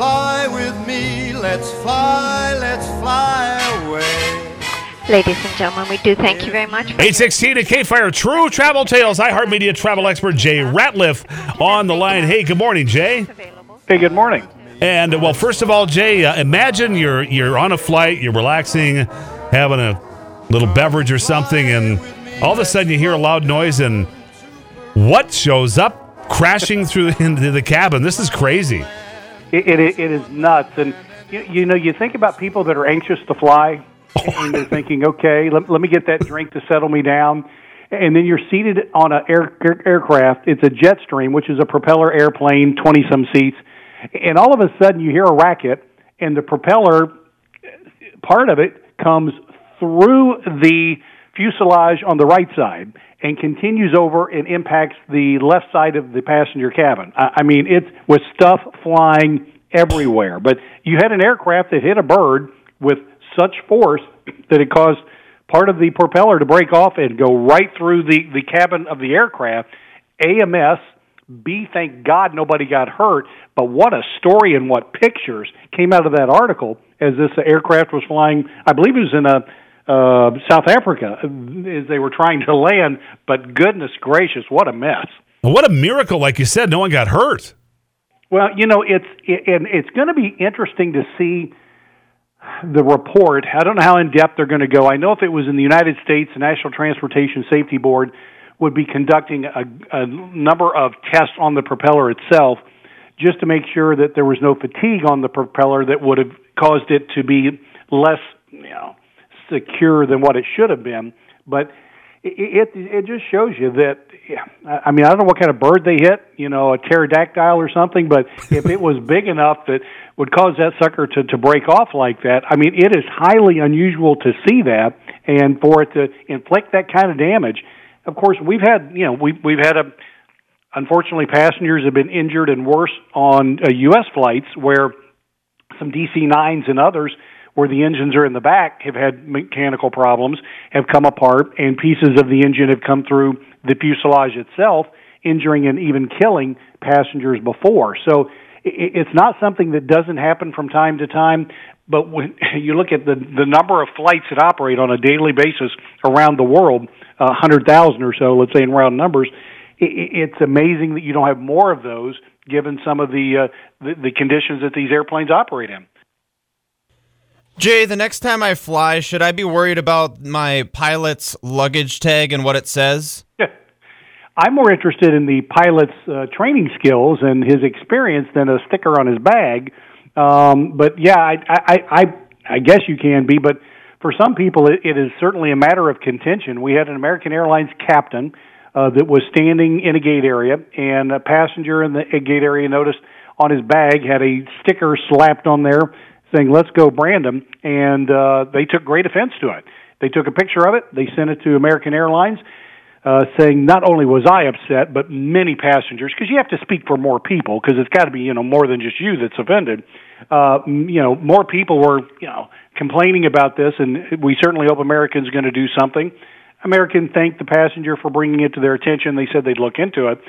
Fly with me, let's fly, let's fly away. Ladies and gentlemen, we do thank you very much. For 816 at K-Fire, True Travel Tales, iHeartMedia travel expert Jay Ratliff on the line. Hey, good morning, Jay. Hey, good morning. And well, first of all, Jay, uh, imagine you're you're on a flight, you're relaxing, having a little beverage or something, and all of a sudden you hear a loud noise, and what shows up crashing through into the cabin? This is crazy. It, it, it is nuts. And, you, you know, you think about people that are anxious to fly, and they're thinking, okay, let, let me get that drink to settle me down. And then you're seated on an air, air, aircraft. It's a Jetstream, which is a propeller airplane, 20 some seats. And all of a sudden you hear a racket, and the propeller part of it comes through the fuselage on the right side and continues over and impacts the left side of the passenger cabin. I, I mean, it's with stuff flying everywhere. But you had an aircraft that hit a bird with such force that it caused part of the propeller to break off and go right through the, the cabin of the aircraft. AMS, B, thank God nobody got hurt, but what a story and what pictures came out of that article as this aircraft was flying. I believe it was in a uh, South Africa as they were trying to land. But goodness gracious, what a mess! What a miracle! Like you said, no one got hurt. Well, you know, it's it, and it's going to be interesting to see the report. I don't know how in depth they're going to go. I know if it was in the United States, the National Transportation Safety Board would be conducting a, a number of tests on the propeller itself just to make sure that there was no fatigue on the propeller that would have caused it to be less, you know, secure than what it should have been. But it, it it just shows you that. I mean, I don't know what kind of bird they hit, you know, a pterodactyl or something, but if it was big enough that would cause that sucker to to break off like that, I mean, it is highly unusual to see that, and for it to inflict that kind of damage. Of course, we've had, you know, we've we've had a. Unfortunately, passengers have been injured and worse on uh, U.S. flights where some DC-9s and others where the engines are in the back have had mechanical problems, have come apart, and pieces of the engine have come through the fuselage itself, injuring and even killing passengers before. So it's not something that doesn't happen from time to time. But when you look at the the number of flights that operate on a daily basis around the world, a hundred thousand or so, let's say in round numbers, it's amazing that you don't have more of those, given some of the, uh, the the conditions that these airplanes operate in. Jay, the next time I fly, should I be worried about my pilot's luggage tag and what it says? I'm more interested in the pilot's uh, training skills and his experience than a sticker on his bag. Um, but yeah, I, I, I, I guess you can be, but for some people, it, it is certainly a matter of contention. We had an American Airlines captain uh, that was standing in a gate area, and a passenger in the gate area noticed on his bag had a sticker slapped on there saying "Let's go Brandon," and uh, they took great offense to it. They took a picture of it. They sent it to American Airlines, uh, saying not only was I upset, but many passengers, because you have to speak for more people, because it's got to be you know more than just you that's offended. Uh, you know, more people were you know complaining about this, and we certainly hope American's going to do something. American thanked the passenger for bringing it to their attention. They said they'd look into it.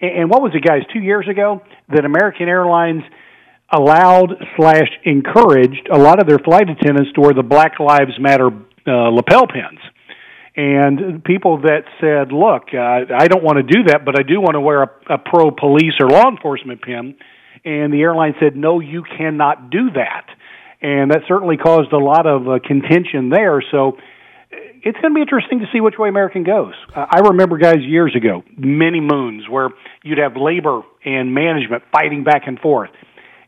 And, and what was it, guys? Two years ago, that American Airlines allowed slash encouraged a lot of their flight attendants to wear the Black Lives Matter uh, lapel pins. And people that said, "Look, uh, I don't want to do that, but I do want to wear a, a pro police or law enforcement pin," and the airline said, "No, you cannot do that," and that certainly caused a lot of uh, contention there. So it's going to be interesting to see which way American goes. Uh, I remember guys years ago, many moons, where you'd have labor and management fighting back and forth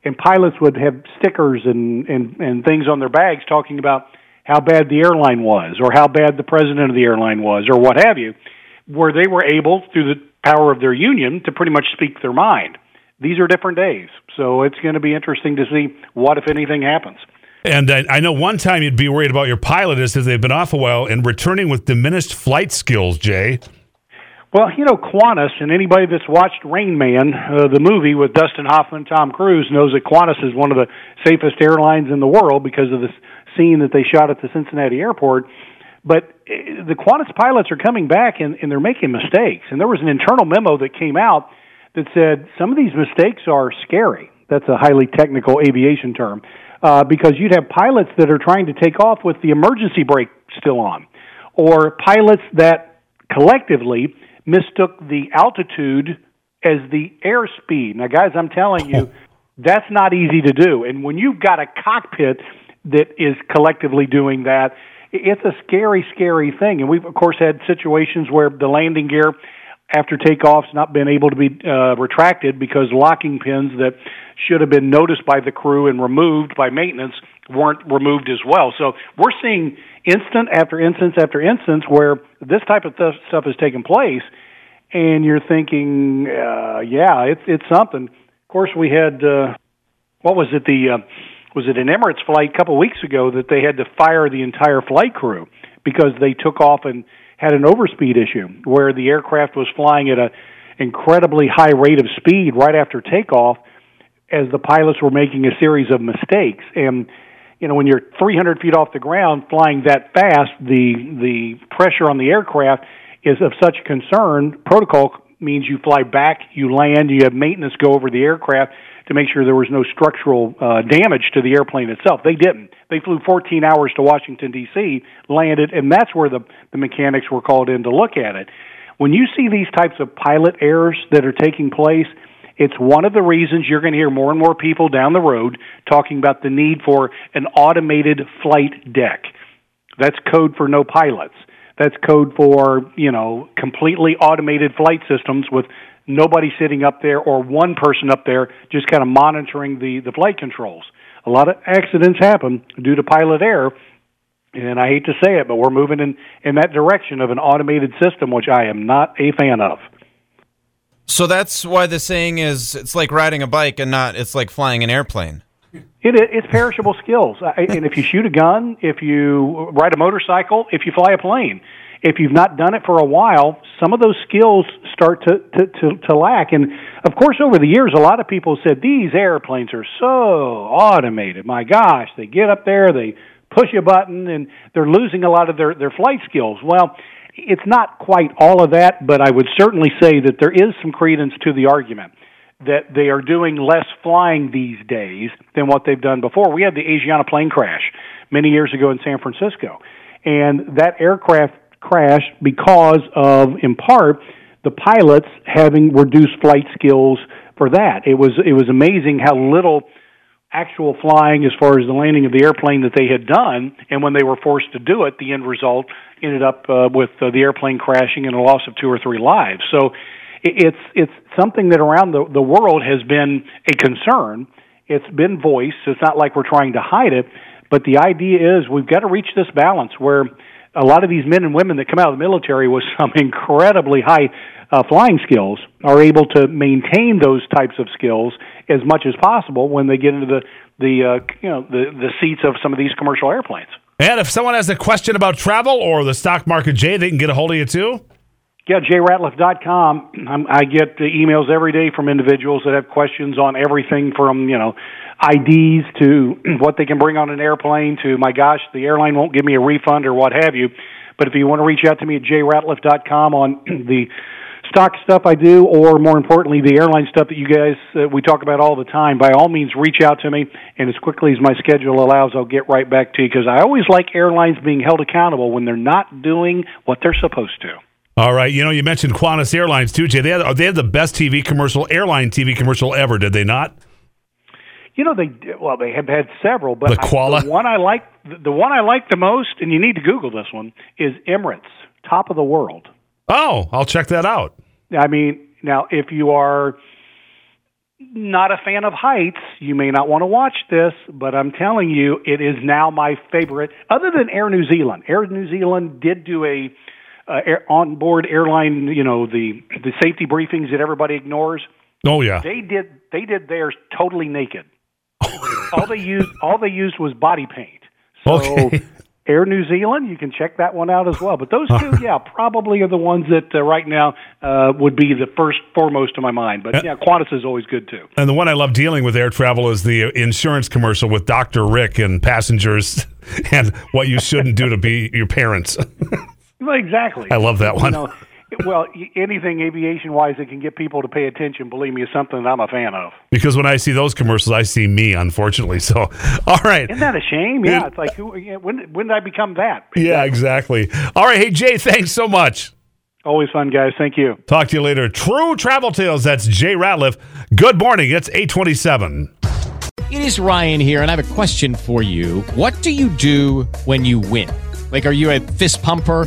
and pilots would have stickers and, and, and things on their bags talking about how bad the airline was or how bad the president of the airline was or what have you, where they were able, through the power of their union, to pretty much speak their mind. These are different days. So it's going to be interesting to see what, if anything, happens. And I, I know one time you'd be worried about your pilot is that they've been off a while and returning with diminished flight skills, Jay. Well, you know, Qantas, and anybody that's watched Rain Man, uh, the movie with Dustin Hoffman, Tom Cruise, knows that Qantas is one of the safest airlines in the world because of this scene that they shot at the Cincinnati airport. But uh, the Qantas pilots are coming back and, and they're making mistakes. And there was an internal memo that came out that said some of these mistakes are scary. That's a highly technical aviation term. Uh, because you'd have pilots that are trying to take off with the emergency brake still on, or pilots that collectively mistook the altitude as the airspeed. Now, guys, I'm telling you, that's not easy to do. And when you've got a cockpit that is collectively doing that, it's a scary, scary thing. And we've, of course, had situations where the landing gear after takeoff's not been able to be uh, retracted because locking pins that should have been noticed by the crew and removed by maintenance weren't removed as well. So we're seeing instant after instance after instance where this type of th- stuff has taken place, and you're thinking, uh, yeah, it's it's something. Of course, we had uh, what was it the uh, was it an Emirates flight a couple weeks ago that they had to fire the entire flight crew because they took off and had an overspeed issue where the aircraft was flying at a incredibly high rate of speed right after takeoff as the pilots were making a series of mistakes and you know when you're 300 feet off the ground flying that fast the the pressure on the aircraft is of such concern protocol means you fly back you land you have maintenance go over the aircraft to make sure there was no structural uh, damage to the airplane itself. They didn't. They flew 14 hours to Washington D.C., landed, and that's where the the mechanics were called in to look at it. When you see these types of pilot errors that are taking place, it's one of the reasons you're going to hear more and more people down the road talking about the need for an automated flight deck. That's code for no pilots. That's code for, you know, completely automated flight systems with nobody sitting up there or one person up there just kind of monitoring the, the flight controls. A lot of accidents happen due to pilot error, and I hate to say it, but we're moving in, in that direction of an automated system, which I am not a fan of. So that's why the saying is it's like riding a bike and not it's like flying an airplane. It, it's perishable skills. and if you shoot a gun, if you ride a motorcycle, if you fly a plane, if you've not done it for a while, some of those skills start to, to, to, to lack. And of course, over the years, a lot of people said these airplanes are so automated. My gosh, they get up there, they push a button, and they're losing a lot of their, their flight skills. Well, it's not quite all of that, but I would certainly say that there is some credence to the argument that they are doing less flying these days than what they've done before. We had the Asiana plane crash many years ago in San Francisco, and that aircraft crashed because of, in part, the pilots having reduced flight skills for that. It was it was amazing how little actual flying as far as the landing of the airplane that they had done, and when they were forced to do it, the end result ended up uh, with uh, the airplane crashing and a loss of two or three lives. So it's it's something that around the the world has been a concern. It's been voiced. It's not like we're trying to hide it, but the idea is we've got to reach this balance where a lot of these men and women that come out of the military with some incredibly high uh, flying skills are able to maintain those types of skills as much as possible when they get into the the uh, you know the the seats of some of these commercial airplanes. And if someone has a question about travel or the stock market, Jay, they can get a hold of you too. Yeah, jratliff.com. I'm, I get emails every day from individuals that have questions on everything from, you know, IDs to what they can bring on an airplane to, my gosh, the airline won't give me a refund or what have you. But if you want to reach out to me at jratliff.com on the stock stuff I do, or more importantly, the airline stuff that you guys uh, we talk about all the time, by all means, reach out to me, and as quickly as my schedule allows, I'll get right back to you because I always like airlines being held accountable when they're not doing what they're supposed to. All right, you know, you mentioned Qantas Airlines too, Jay. They had, they had the best TV commercial, airline TV commercial ever, did they not? You know, they well, they have had several, but the, Koala? I, the one I like, the one I like the most, and you need to Google this one, is Emirates, top of the world. Oh, I'll check that out. I mean, now if you are not a fan of heights, you may not want to watch this, but I'm telling you, it is now my favorite. Other than Air New Zealand, Air New Zealand did do a uh, air, onboard airline, you know, the the safety briefings that everybody ignores. Oh yeah. They did they did theirs totally naked. All they used all they used was body paint. So Okay. Air New Zealand, you can check that one out as well. But those two, yeah, probably are the ones that uh, right now uh, would be the first foremost to my mind. But yeah, Qantas is always good too. And the one I love dealing with air travel is the insurance commercial with Dr. Rick and passengers and what you shouldn't do to be your parents. Well, exactly. I love that one. You know, well, anything aviation wise that can get people to pay attention, believe me, is something that I'm a fan of. because when I see those commercials, I see me, unfortunately. So, all right. Isn't that a shame? Yeah, it's like who? yeah, When when did I become that? Yeah, exactly. All right. Hey, Jay, thanks so much. Always fun, guys. Thank you. Talk to you later. True Travel Tales. That's Jay Ratliff. Good morning. It's 827. It is Ryan here, and I have a question for you. What do you do when you win? Like, are you a fist pumper?